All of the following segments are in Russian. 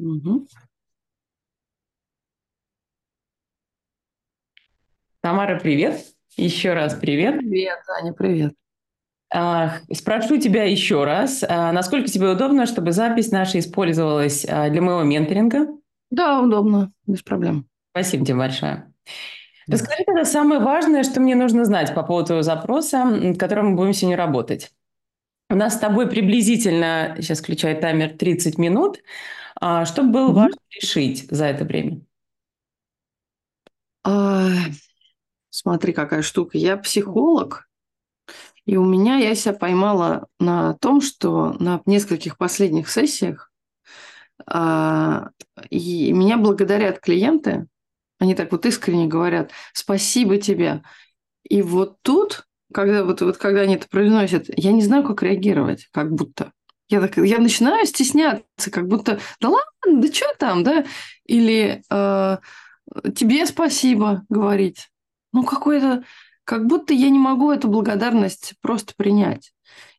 Угу. Тамара, привет. Еще раз привет. Привет, Аня, привет. Спрошу тебя еще раз, а, насколько тебе удобно, чтобы запись наша использовалась а, для моего менторинга? Да, удобно, без проблем. Спасибо тебе большое. Да. Расскажи тогда самое важное, что мне нужно знать по поводу твоего запроса, над которым мы будем сегодня работать. У нас с тобой приблизительно, сейчас включаю таймер, 30 минут. А, Что было Мгм. важно решить за это время? А, смотри, какая штука. Я психолог, и у меня я себя поймала на том, что на нескольких последних сессиях а, и меня благодарят клиенты, они так вот искренне говорят, спасибо тебе. И вот тут, когда, вот, вот, когда они это произносят, я не знаю, как реагировать, как будто. Я, так, я начинаю стесняться, как будто, да ладно, да что там, да? Или э, тебе спасибо говорить. Ну, какой-то, как будто я не могу эту благодарность просто принять.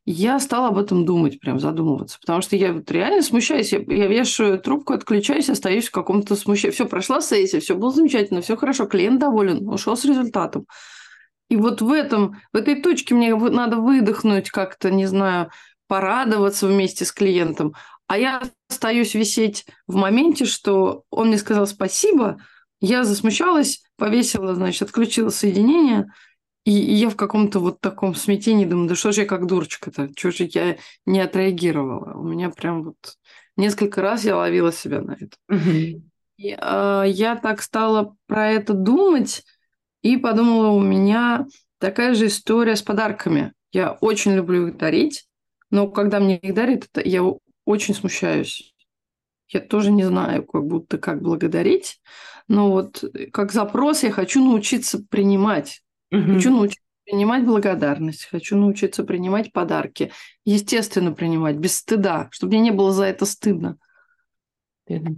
Я стала об этом думать, прям задумываться, потому что я вот реально смущаюсь. Я, я вешаю трубку, отключаюсь, остаюсь в каком-то смущении. Все, прошла сессия, все было замечательно, все хорошо, клиент доволен, ушел с результатом. И вот в этом, в этой точке мне надо выдохнуть как-то, не знаю, порадоваться вместе с клиентом. А я остаюсь висеть в моменте, что он мне сказал спасибо, я засмущалась, повесила, значит, отключила соединение, и, и я в каком-то вот таком смятении думаю, да что же я как дурочка-то, что же я не отреагировала. У меня прям вот несколько раз я ловила себя на это. И, э, я так стала про это думать и подумала, у меня такая же история с подарками. Я очень люблю их дарить, но когда мне их дарят, я очень смущаюсь. Я тоже не знаю, как будто как благодарить, но вот э, как запрос я хочу научиться принимать. Мгм. Хочу научиться принимать благодарность, хочу научиться принимать подарки. Естественно, принимать, без стыда, чтобы мне не было за это стыдно. Верно.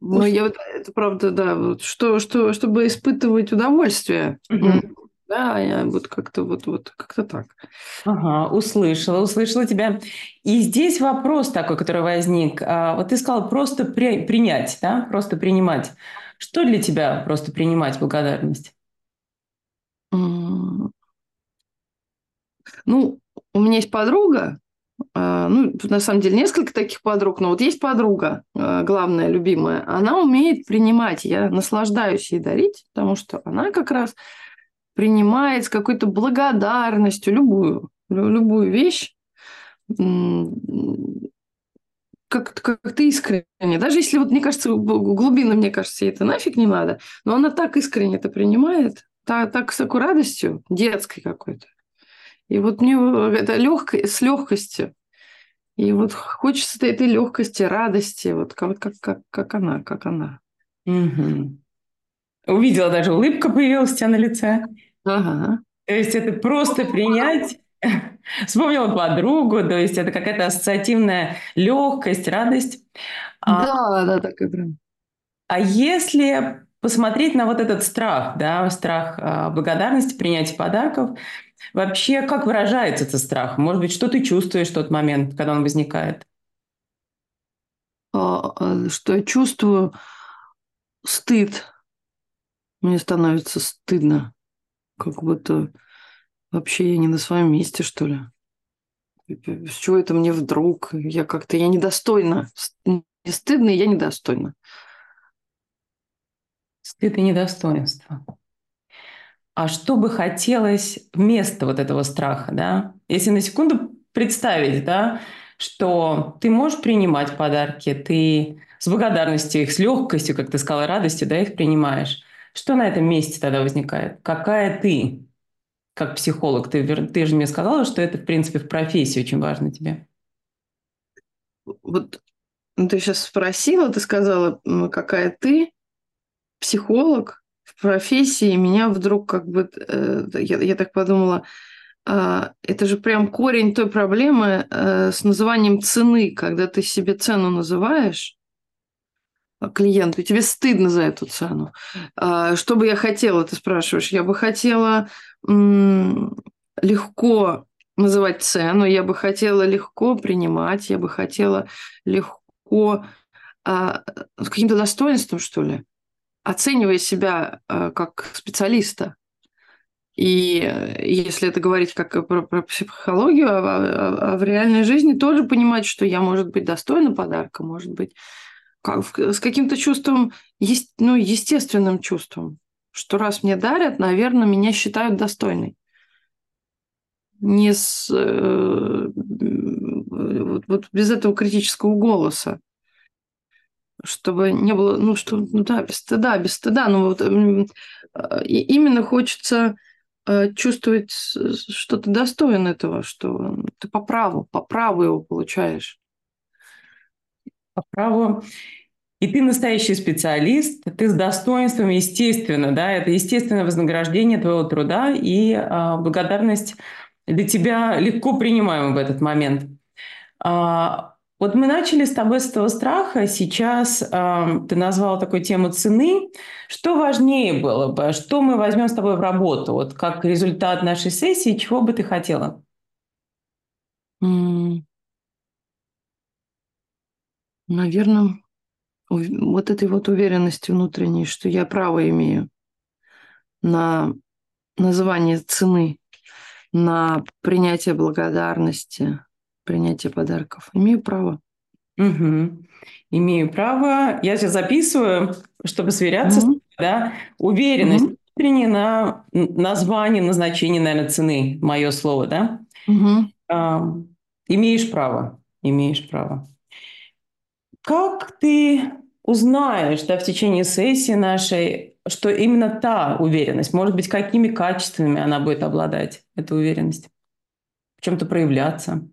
Но я вот, это правда, да, вот что, что, чтобы испытывать удовольствие. Мгм. Да, я вот как-то вот, вот как-то так. Ага, услышала, услышала тебя. И здесь вопрос такой, который возник. А, Вот ты сказал просто при- принять, да, просто принимать. Что для тебя просто принимать благодарность? Ну, у меня есть подруга, а, ну, на самом деле несколько таких подруг, но вот есть подруга, а, главная, любимая, она умеет принимать, я наслаждаюсь ей дарить, потому что она как раз принимает с какой-то благодарностью любую, лю- любую вещь, как, как-то искренне. Даже если, вот, мне кажется, глубина, мне кажется, это нафиг не надо, но она так искренне это принимает, так, так с такой радостью, детской какой-то. И вот мне это легко, с легкостью. И вот хочется этой легкости, радости, вот как, как, как, как она, как она. Мгм. Увидела, даже улыбка появилась у тебя на лице. Ага. То есть это просто принять. Вспомнила подругу, то есть это какая-то ассоциативная легкость, радость. А Да, да, так и прям. А если посмотреть на вот этот страх, да, страх а, благодарности, принятия подарков, вообще как выражается этот страх? Может быть, что ты чувствуешь в тот момент, когда он возникает? А, а, Что я чувствую стыд. Мне становится стыдно. Как будто вообще я не на своем месте, что ли. С чего это мне вдруг? Я как-то, я недостойна. Мне стыдно, и я недостойна. Стыд и недостоинство. А что бы хотелось вместо вот этого страха, да? Если на секунду представить, да, что ты можешь принимать подарки, ты с благодарностью их, с легкостью, как ты сказала, радостью, да, их принимаешь. Что на этом месте тогда возникает? Какая ты, как психолог? Ты, ты же мне сказала, что это, в принципе, в профессии очень важно тебе. Вот ну, ты сейчас спросила, ты сказала, какая ты, психолог в профессии, и меня вдруг как бы, э, я, я так подумала, а, это же прям корень той проблемы э, с называнием цены, когда ты себе цену называешь клиенту, и тебе стыдно за эту цену. А, Что бы я хотела, ты спрашиваешь? Я бы хотела легко называть цену, я бы хотела легко принимать, я бы хотела легко а, с каким-то достоинством, что ли, оценивая себя а, как специалиста. И э, если это говорить как про, про психологию, а, а, а в реальной жизни тоже понимать, что я, может быть, достойна подарка, может быть, с каким-то чувством, ну, естественным чувством, что раз мне дарят, наверное, меня считают достойной. Не с, э, вот, вот без этого критического голоса чтобы не было, ну что, ну да, без стыда, без стыда, но вот э, именно хочется э, чувствовать что то достойно этого, что ты по праву, по праву его получаешь. По праву. И ты настоящий специалист, ты с достоинством, естественно, да, это естественное вознаграждение твоего труда и а, благодарность для тебя легко принимаема в этот момент. А, вот мы начали с тобой с этого страха. Сейчас э, ты назвала такую тему цены. Что важнее было бы? Что мы возьмем с тобой в работу? Вот как результат нашей сессии, чего бы ты хотела? Наверное, вот этой вот уверенности внутренней, что я право имею на называние цены, на принятие благодарности, принятия подарков. Имею право. Угу. Имею право. Я сейчас записываю, чтобы сверяться, угу. да, уверенность угу. внутренняя на название, назначение, наверное, цены, мое слово, да? Угу. А, имеешь право, имеешь право. Как ты узнаешь, да, в течение сессии нашей, что именно та уверенность, может быть, какими качествами она будет обладать, эта уверенность, в чем-то проявляться?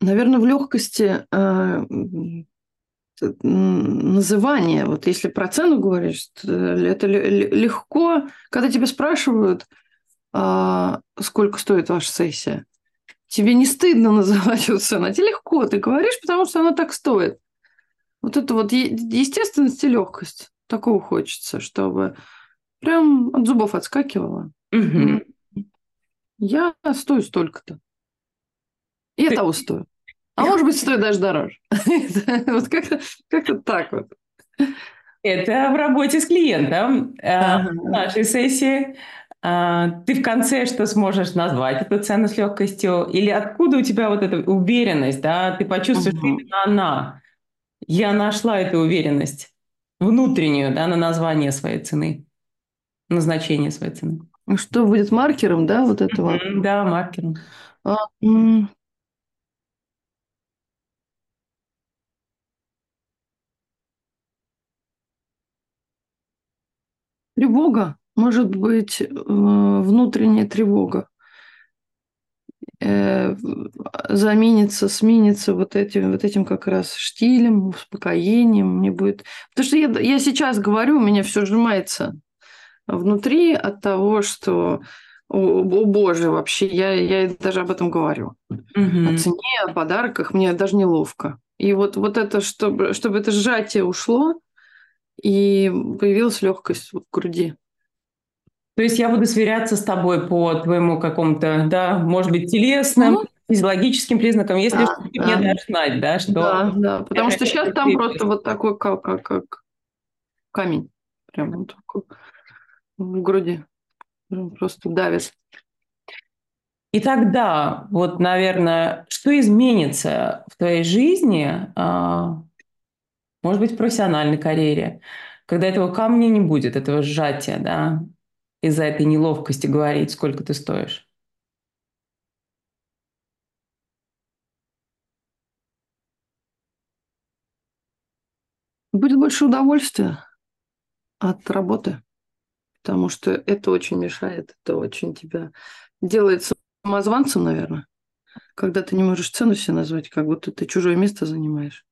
Наверное, в легкости э, называния. Вот если про цену говоришь, это легко, когда тебя спрашивают, а, сколько стоит ваша сессия. Тебе не стыдно называть эту цену, а тебе легко, ты говоришь, потому что она так стоит. Вот это вот естественность и легкость. Такого хочется, чтобы прям от зубов отскакивала. Угу. Я стою столько-то. И я того стою. А может быть, стоит даже дороже. Вот как-то так вот. Это в работе с клиентом. В нашей сессии ты в конце что сможешь назвать эту цену с легкостью? Или откуда у тебя вот эта уверенность, да? Ты почувствуешь, что именно она. Я нашла эту уверенность внутреннюю, да, на название своей цены назначение своей цены. Что будет маркером, да, вот этого? Mm-hmm, да, маркером. А, Тревога, может быть, э, внутренняя тревога э, заменится, сменится вот этим, вот этим как раз штилем, успокоением. Мне будет... Потому что я, я сейчас говорю, у меня все сжимается внутри от того, что о, о боже, вообще, я, я даже об этом говорю. Угу. О цене, о подарках, мне даже неловко. И вот, вот это, чтобы, чтобы это сжатие ушло, и появилась легкость в груди. То есть я буду сверяться с тобой по твоему какому-то, да, может быть, телесным, ну, физиологическим признакам, если да, что, ты да. мне дашь знать, да, что... Да, да, потому что сейчас там просто вот такой, как, как, как камень. Прям вот такой в груди. Просто давит. И тогда, вот, наверное, что изменится в твоей жизни, а, может быть, в профессиональной карьере, когда этого камня не будет, этого сжатия, да, из-за этой неловкости говорить, сколько ты стоишь? Будет больше удовольствия от работы потому что это очень мешает, это очень тебя делает самозванцем, наверное, когда ты не можешь цену себе назвать, как будто ты чужое место занимаешь.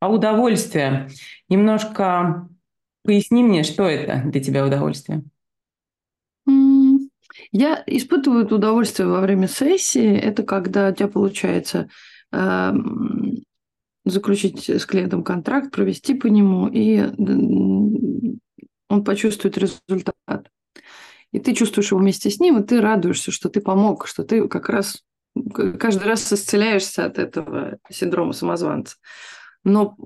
А удовольствие? Немножко поясни мне, что это для тебя удовольствие? Я испытываю удовольствие во время сессии. Это когда у тебя получается эм, заключить с клиентом контракт, провести по нему, и он почувствует результат. И ты чувствуешь его вместе с ним, и ты радуешься, что ты помог, что ты как раз каждый раз исцеляешься от этого синдрома самозванца. Но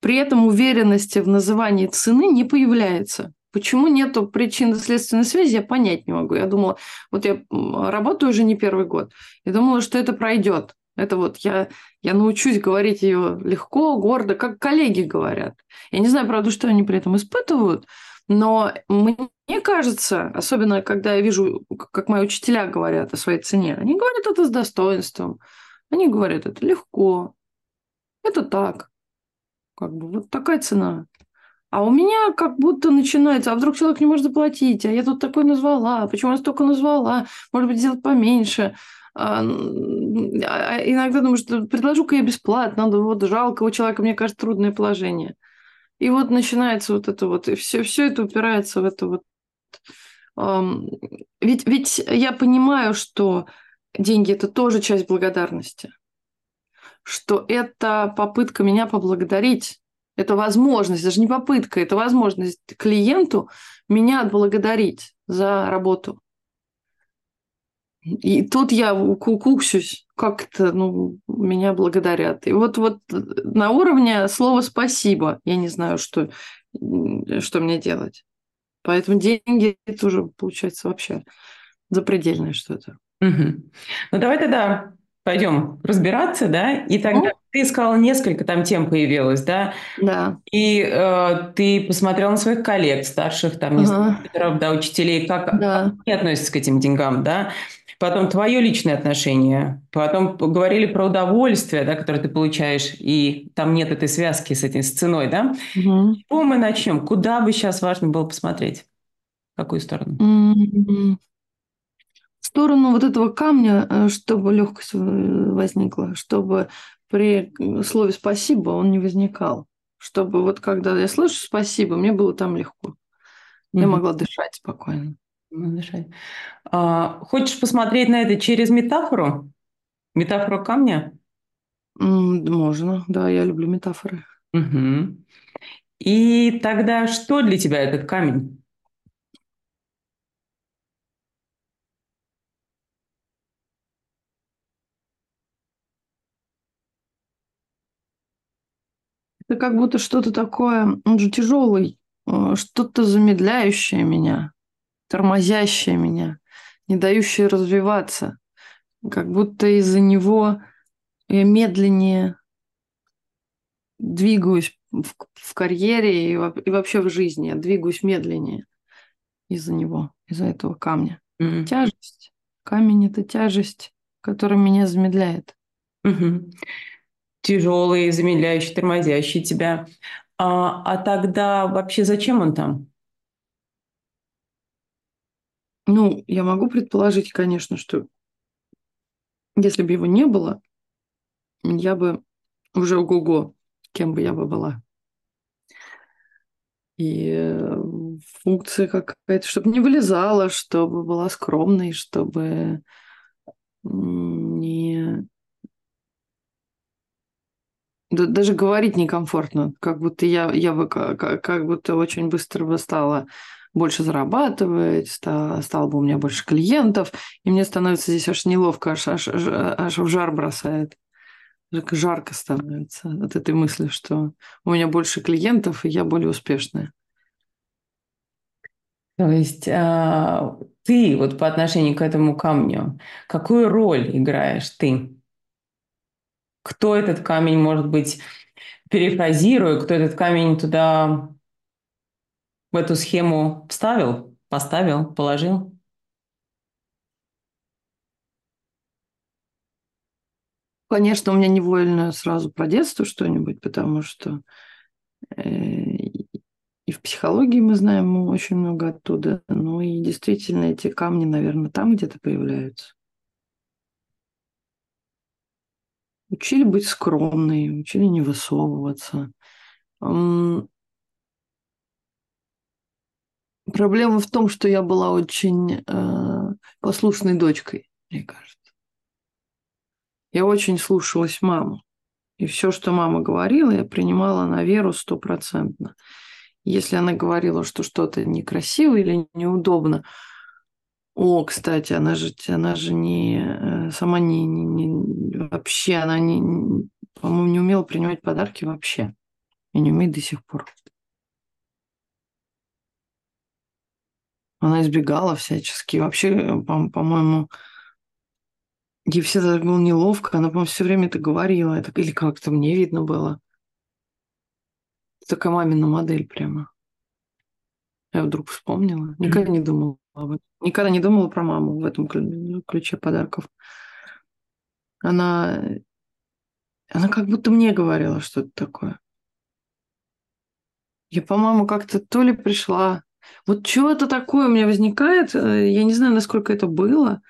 при этом уверенности в назывании цены не появляется. Почему нету причинно-следственной связи, я понять не могу. Я думала, вот я работаю уже не первый год, я думала, что это пройдет. Это вот я, я научусь говорить ее легко, гордо, как коллеги говорят. Я не знаю, правда, что они при этом испытывают, но мне кажется, особенно когда я вижу, как мои учителя говорят о своей цене, они говорят это с достоинством, они говорят это легко, это так, как бы вот такая цена. А у меня как будто начинается, а вдруг человек не может заплатить, а я тут такой назвала, почему я столько назвала, может быть, сделать поменьше. А, а, а иногда думаю, что предложу-ка я бесплатно, надо, вот жалко у человека, мне кажется, трудное положение. И вот начинается вот это вот, и все, все это упирается в это вот. Ведь, ведь я понимаю, что деньги – это тоже часть благодарности, что это попытка меня поблагодарить, это возможность, даже не попытка, это возможность клиенту меня отблагодарить за работу. И тут я куксюсь, как это, ну, меня благодарят. И вот, вот на уровне слова «спасибо» я не знаю, что, что мне делать. Поэтому деньги – это уже, получается, вообще запредельное что-то. Угу. Ну, давай тогда пойдем разбираться, да? И тогда ты сказала, несколько там тем появилось, да? Да. И э, ты посмотрела на своих коллег, старших, там, не знаю, да, учителей, как, да. они относятся к этим деньгам, да? потом твое личное отношение, потом говорили про удовольствие, да, которое ты получаешь, и там нет этой связки с этим, с ценой, да? Угу. С чего мы начнем? Куда бы сейчас важно было посмотреть? В какую сторону? В сторону вот этого камня, э, чтобы легкость возникла, чтобы при слове «спасибо» он не возникал. Чтобы вот когда я слышу «спасибо», мне было там легко. Я могла дышать спокойно. Дышать. А, хочешь посмотреть на это через метафору? Метафору камня? Можно, да, я люблю метафоры. Угу. И тогда что для тебя этот камень? Это как будто что-то такое, он же тяжелый, э, что-то замедляющее меня тормозящее меня, не дающее развиваться. Как будто из-за него я медленнее двигаюсь в, в карьере и, и вообще в жизни. Я двигаюсь медленнее из-за него, из-за этого камня. Mm-hmm. Тяжесть. Камень это тяжесть, которая меня замедляет. Mm-hmm. Тяжелый, замедляющий, тормозящий тебя. А, а тогда вообще зачем он там? Ну, я могу предположить, конечно, что если бы его не было, я бы уже ого-го, кем бы я бы была. И э, функция какая-то, чтобы не вылезала, чтобы была скромной, чтобы не... даже говорить некомфортно, как будто я, я бы как, как будто очень быстро бы стала больше зарабатывать, стало, стало бы у меня больше клиентов, и мне становится здесь аж неловко, аж, аж, аж в жар бросает. Жарко становится от этой мысли, что у меня больше клиентов, и я более успешная. То есть а, ты вот по отношению к этому камню, какую роль играешь ты? Кто этот камень, может быть, перефразируя, кто этот камень туда в эту схему вставил, поставил, положил? Конечно, у меня невольно сразу про детство что-нибудь, потому что э, и в психологии мы знаем очень много оттуда. Ну и действительно эти камни, наверное, там где-то появляются. Учили быть скромной, учили не высовываться. Проблема в том, что я была очень э, послушной дочкой, мне кажется. Я очень слушалась маму. И все, что мама говорила, я принимала на веру стопроцентно. Если она говорила, что что-то некрасиво или неудобно, О, кстати, она же, она же не э, сама не, не, не вообще, она не, по-моему, не умела принимать подарки вообще. И не умеет до сих пор. Она избегала всячески. Вообще, э, по- по-моему, ей всегда было неловко. Она, по-моему, все время это говорила. Это, или как-то мне видно было. Такая мамина модель прямо. Я вдруг вспомнила. Никогда не думала этом. Никогда не думала про маму в этом ключе подарков. Она, она как будто мне говорила что-то такое. Я, по-моему, как-то то ли пришла, вот что-то такое у меня возникает, э, я не знаю, насколько это было,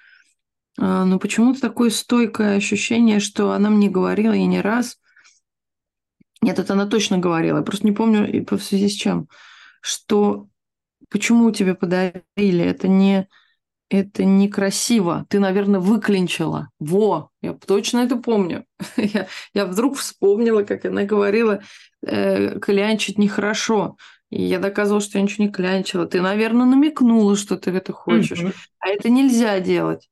а, но почему-то такое стойкое ощущение, что она мне говорила и не раз. Нет, это она точно говорила, я просто не помню по связи с чем, что почему тебе подарили, это не это некрасиво. Ты, наверное, выклинчила. Во, я точно это помню. я, я вдруг вспомнила, как она говорила, э, клянчить нехорошо. И я доказывала, что я ничего не клянчила. Ты, наверное, намекнула, что ты это хочешь. Mm-hmm. А это нельзя делать.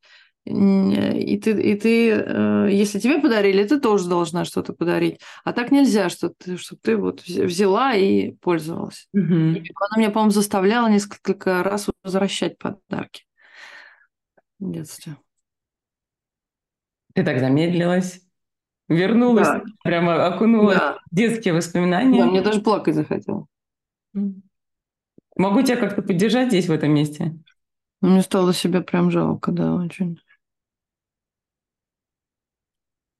И ты, и ты, э, если тебе подарили, ты тоже должна что-то подарить. А так нельзя, что ты, чтобы ты вот взяла и пользовалась. Mm-hmm. И она меня, по-моему, заставляла несколько раз возвращать подарки в детстве. Ты так замедлилась? Вернулась, да. прямо окунулась да. детские воспоминания. Да, мне даже плакать захотелось. Могу тебя как-то поддержать здесь, в этом месте? Мне стало себя прям жалко, да, очень.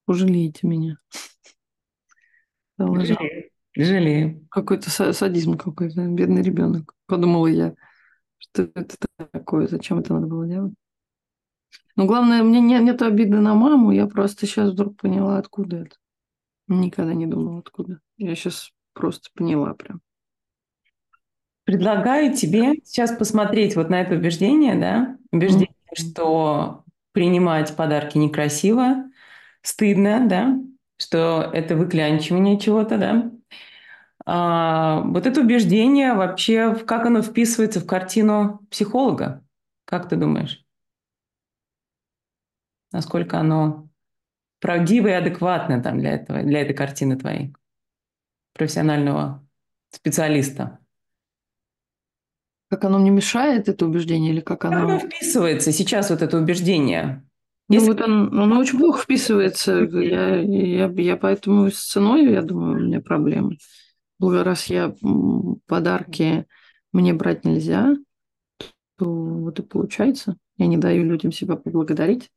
Пожалейте меня. Жалею. Жалею. Какой-то садизм какой-то, бедный ребенок. Подумала я, что это такое, зачем это надо было делать. Но главное, мне нет, нет обиды на маму, я просто сейчас вдруг поняла, откуда это. Никогда не думала, откуда. Я сейчас просто поняла прям. Предлагаю тебе сейчас посмотреть вот на это убеждение, да, убеждение, mm-hmm. что принимать подарки некрасиво, стыдно, да, что это выклянчивание чего-то, да. А, вот это убеждение вообще, как оно вписывается в картину психолога? Как ты думаешь? Насколько оно правдиво и адекватно там для этого, для этой картины твоей, профессионального специалиста? Как оно мне мешает, это убеждение, или как оно... Как оно вписывается сейчас, вот это убеждение? Ну, Если... вот оно, оно очень плохо вписывается. Я, я, я поэтому с ценой, я думаю, у меня проблемы. Раз я подарки мне брать нельзя, то вот и получается. Я не даю людям себя поблагодарить.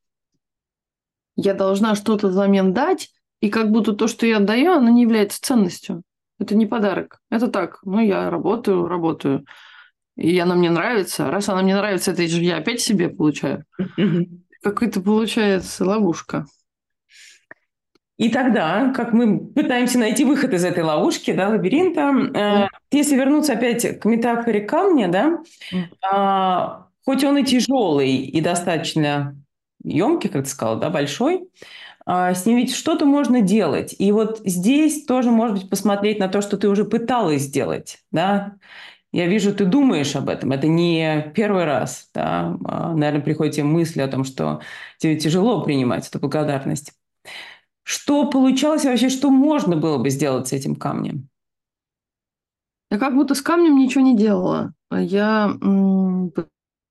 Я должна что-то взамен дать, и как будто то, что я отдаю, оно не является ценностью. Это не подарок. Это так. Ну, я работаю, работаю и она мне нравится. Раз она мне нравится, это же я опять себе получаю. Какая-то получается ловушка. И тогда, как мы пытаемся найти выход из этой ловушки, да, лабиринта, mm. э, если вернуться опять к метафоре камня, да, э, хоть он и тяжелый, и достаточно емкий, как ты сказала, да, большой, э, с ним ведь что-то можно делать. И вот здесь тоже, может быть, посмотреть на то, что ты уже пыталась сделать, да, я вижу, ты думаешь об этом. Это не первый раз. Да? А, наверное, приходят тебе мысли о том, что тебе тяжело принимать эту благодарность. Что получалось вообще, что можно было бы сделать с этим камнем? Я как будто с камнем ничего не делала. Я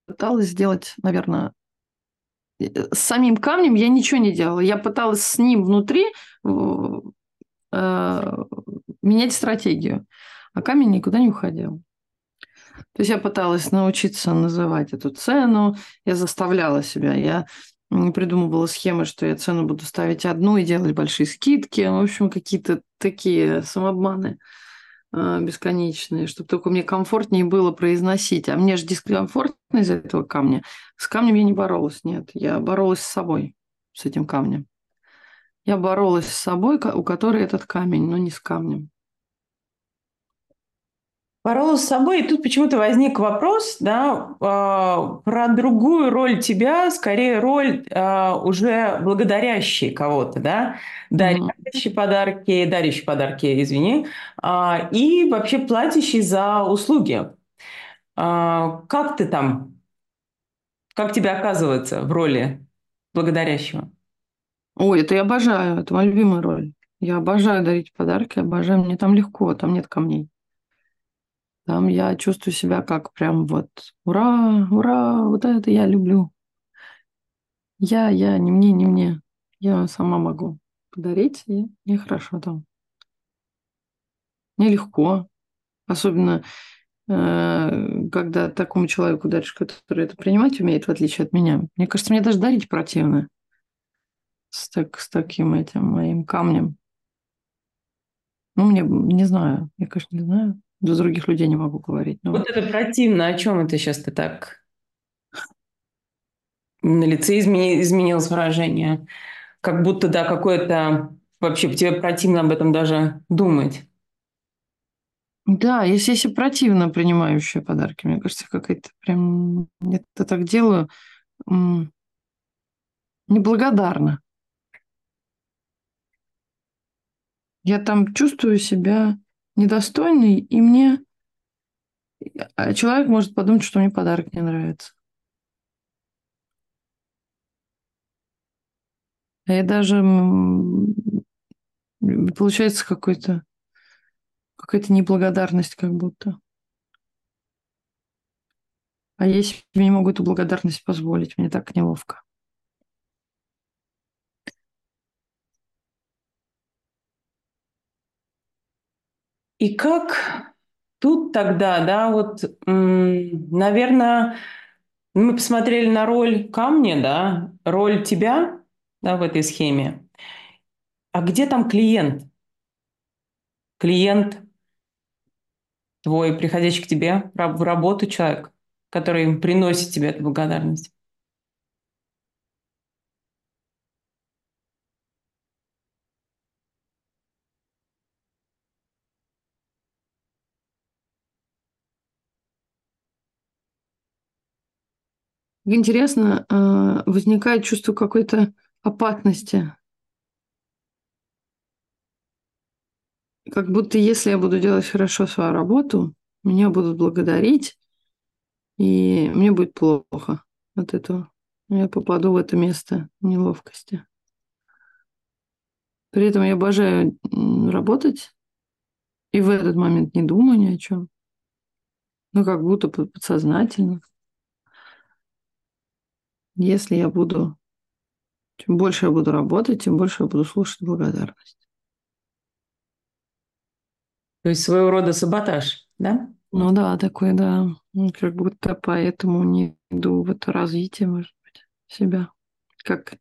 пыталась сделать, наверное, э, с самим камнем я ничего не делала. Я пыталась с ним внутри э, менять стратегию, а камень никуда не уходил. То есть я пыталась научиться называть эту цену, я заставляла себя, я придумывала схемы, что я цену буду ставить одну и делать большие скидки. В общем, какие-то такие самообманы а, бесконечные, чтобы только мне комфортнее было произносить. А мне же дискомфортно из этого камня. С камнем я не боролась, нет. Я боролась с собой, с этим камнем. Я боролась с собой, у которой этот камень, но не с камнем боролась с собой, и тут почему-то возник вопрос, да, э, про другую роль тебя, скорее роль э, уже благодарящей кого-то, да, дарящей mm-hmm. подарки, дарящей подарки, извини, э, и вообще платящий за услуги. Э, как ты там Как тебе оказываться в роли благодарящего? Ой, это я обожаю, это моя любимая роль. Я обожаю дарить подарки, обожаю, мне там легко, там нет камней. Там я чувствую себя как прям вот ура, ура, вот это я люблю. Я, я, не мне, не мне. Я сама могу подарить, и мне хорошо там. Мне легко. Особенно, э, когда такому человеку даришь, который это принимать умеет, в отличие от меня. Мне кажется, мне даже дарить противно с, так, с таким этим моим камнем. Ну, мне не знаю. Я, конечно, не знаю. До других людей не могу говорить. Но... Вот это противно. О чем это сейчас ты так? На лице измени... изменилось выражение. Как будто, да, какое-то... Вообще тебе противно об этом даже думать. Да, если, если противно принимающие подарки, мне кажется, какая-то прям... Я это так делаю неблагодарно. Я там чувствую себя недостойный, и мне а человек может подумать, что мне подарок не нравится. А я даже получается какой-то какая-то неблагодарность как будто. А я себе не могу эту благодарность позволить, мне так неловко. И как тут тогда, да, вот, наверное, мы посмотрели на роль камня, да, роль тебя, да, в этой схеме. А где там клиент? Клиент твой, приходящий к тебе в работу человек, который приносит тебе эту благодарность. Интересно, а, возникает чувство какой-то опасности. Как будто если я буду делать хорошо свою работу, меня будут благодарить, и мне будет плохо от этого. Я попаду в это место неловкости. При этом я обожаю работать, и в этот момент не думаю ни о чем. Ну, как будто подсознательно. Если я буду, чем больше я буду работать, тем больше я буду слушать благодарность. То есть своего рода саботаж, да? Ну да, такой, да. Ну, как будто поэтому не иду в это развитие, может быть, себя как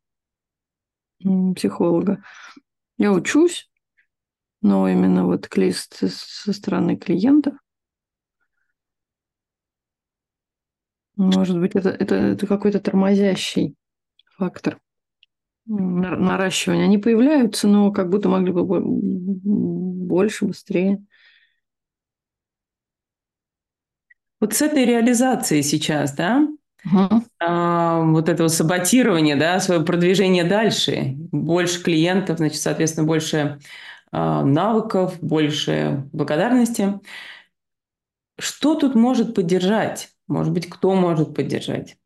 психолога. Я учусь, но именно вот лист со стороны клиентов Может быть, это, это, это какой-то тормозящий фактор наращивания. Они появляются, но как будто могли бы больше, быстрее. Вот с этой реализацией сейчас, да, угу. а, вот этого саботирования, да, свое продвижение дальше, больше клиентов, значит, соответственно, больше а, навыков, больше благодарности. Что тут может поддержать? Может быть, кто может поддержать?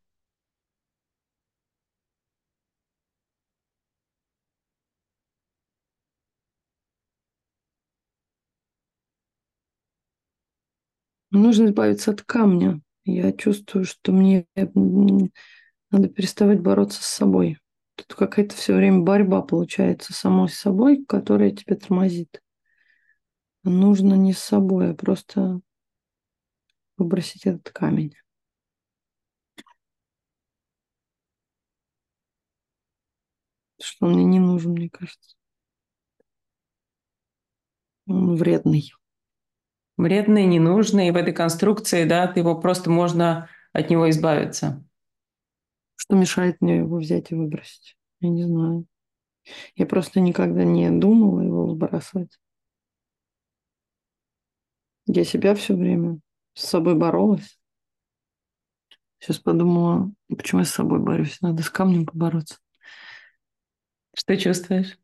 Нужно избавиться от камня. Я чувствую, что мне надо переставать бороться с собой. Тут какая-то все время борьба получается самой с собой, которая тебя тормозит. Нужно не с собой, а просто выбросить этот камень. Что он мне не нужен, мне кажется. Он вредный. Вредный, ненужный. И в этой конструкции, да, ты его просто можно от него избавиться. Что мешает мне его взять и выбросить? Я не знаю. Я просто никогда не думала его выбрасывать. Я себя все время с собой боролась. Сейчас подумала, почему я с собой борюсь. Надо с камнем побороться. Что чувствуешь?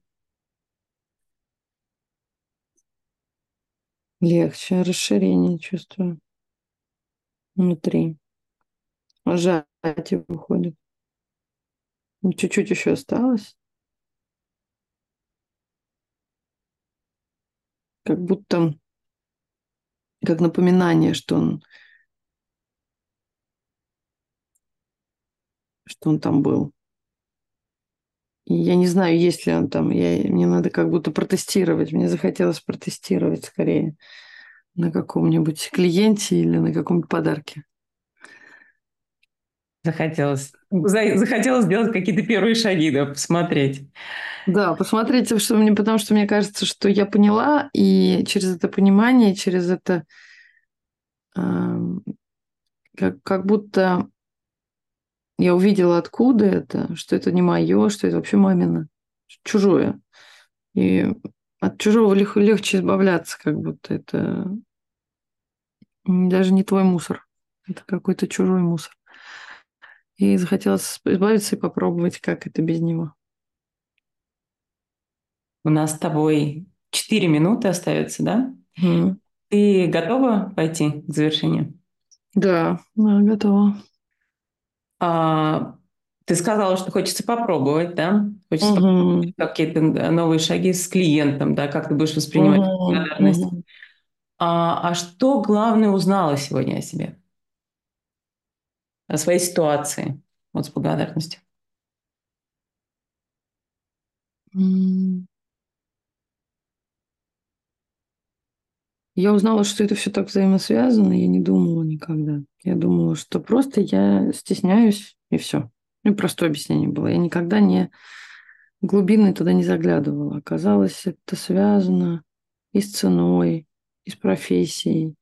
Легче, расширение чувствую внутри. Платье выходит. Ну, чуть-чуть еще осталось. Как будто как напоминание, что он что он там был. И я не знаю, есть ли он там. Я, мне надо как будто протестировать. Мне захотелось протестировать скорее на каком-нибудь клиенте или на каком-нибудь подарке. Захотелось, захотелось сделать какие-то первые шаги, да, посмотреть. Да, посмотрите, что мне, потому что мне кажется, что я поняла, и через это понимание, через это э, как, как будто я увидела, откуда это, что это не мое, что это вообще мамина, чужое. И от чужого лег, легче избавляться, как будто это даже не твой мусор, это какой-то чужой мусор. И захотелось избавиться и попробовать, как это без него. У нас с тобой 4 минуты остается, да? Mm. Ты готова пойти к завершению? Да, да готова. А, ты сказала, что хочется попробовать, да? Хочется угу. попробовать какие-то новые шаги с клиентом, да? Как ты будешь воспринимать угу. благодарность? Угу. А, а что главное узнала сегодня о себе? О своей ситуации вот с благодарностью? Я узнала, что это все так взаимосвязано, я не думала никогда. Я думала, что просто я стесняюсь, и все. Ну, простое объяснение было. Я никогда не глубинно туда не заглядывала. Оказалось, это связано и с ценой, и с профессией,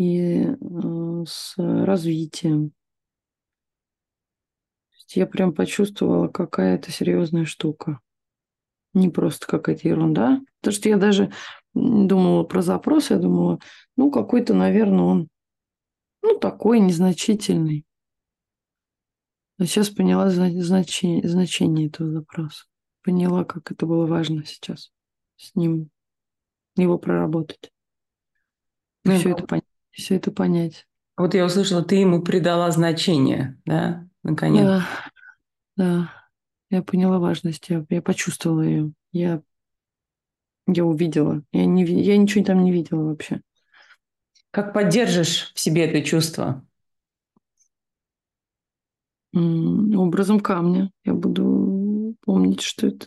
и э, с развитием. Я прям почувствовала, какая это серьезная штука. Не просто какая-то ерунда. Потому что я даже думала про запрос, я думала, ну, какой-то, наверное, он, ну, такой незначительный. А сейчас поняла значение, значение этого запроса. Поняла, как это было важно сейчас с ним, его проработать. Ну, все, это понять, все это понять. Вот я услышала, ты ему придала значение, да, наконец. Да, да. Я поняла важность, я, я почувствовала ее. Я, я увидела. Я, не, я ничего там не видела вообще. Как поддержишь в себе это чувство? образом камня. Я буду помнить, что это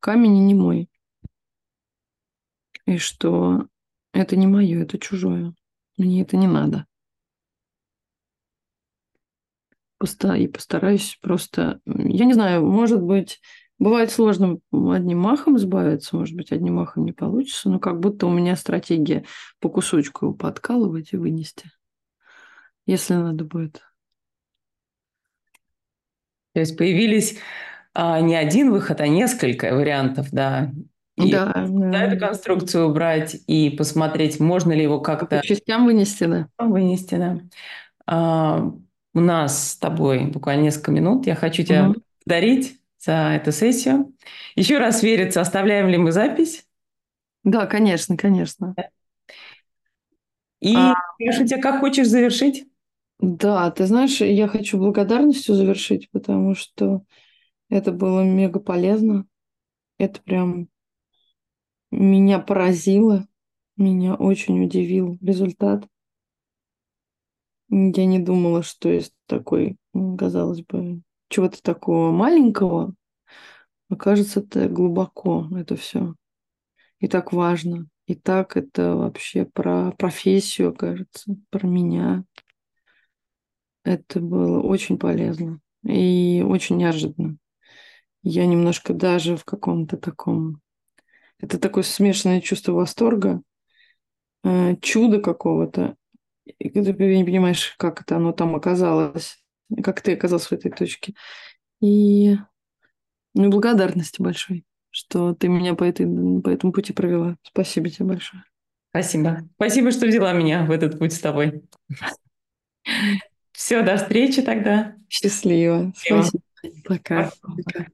камень не мой. И что это не мое, это чужое. Мне это не надо. И постараюсь просто... Я не знаю, может быть, бывает сложно одним махом избавиться, может быть, одним махом не получится, но как будто у меня стратегия по кусочку его подкалывать и вынести, если надо будет. То есть появились а, не один выход, а несколько вариантов, да. И да, да. эту конструкцию убрать и посмотреть, можно ли его как-то... По частям вынести, да. Вынести, да. А, у нас с тобой буквально несколько минут. Я хочу тебя угу. благодарить за эту сессию. Еще раз вериться, оставляем ли мы запись? Да, конечно, конечно. И а... прошу тебя, как хочешь завершить? Да, ты знаешь, я хочу благодарностью завершить, потому что это было мега полезно. Это прям меня поразило, меня очень удивил результат. Я не думала, что из такой, казалось бы, чего-то такого маленького окажется это глубоко, это все. И так важно. И так это вообще про профессию, кажется, про меня. Это было очень полезно и очень неожиданно. Я немножко даже в каком-то таком это такое смешанное чувство восторга, э, чудо какого-то. И ты не понимаешь, как это оно там оказалось, как ты оказался в этой точке. И ну, благодарности большой, что ты меня по, этой, по этому пути провела. Спасибо тебе большое. Спасибо. Спасибо, что взяла меня в этот путь с тобой. Все, до встречи тогда. Счастливо. Спасибо. Пока. Пока.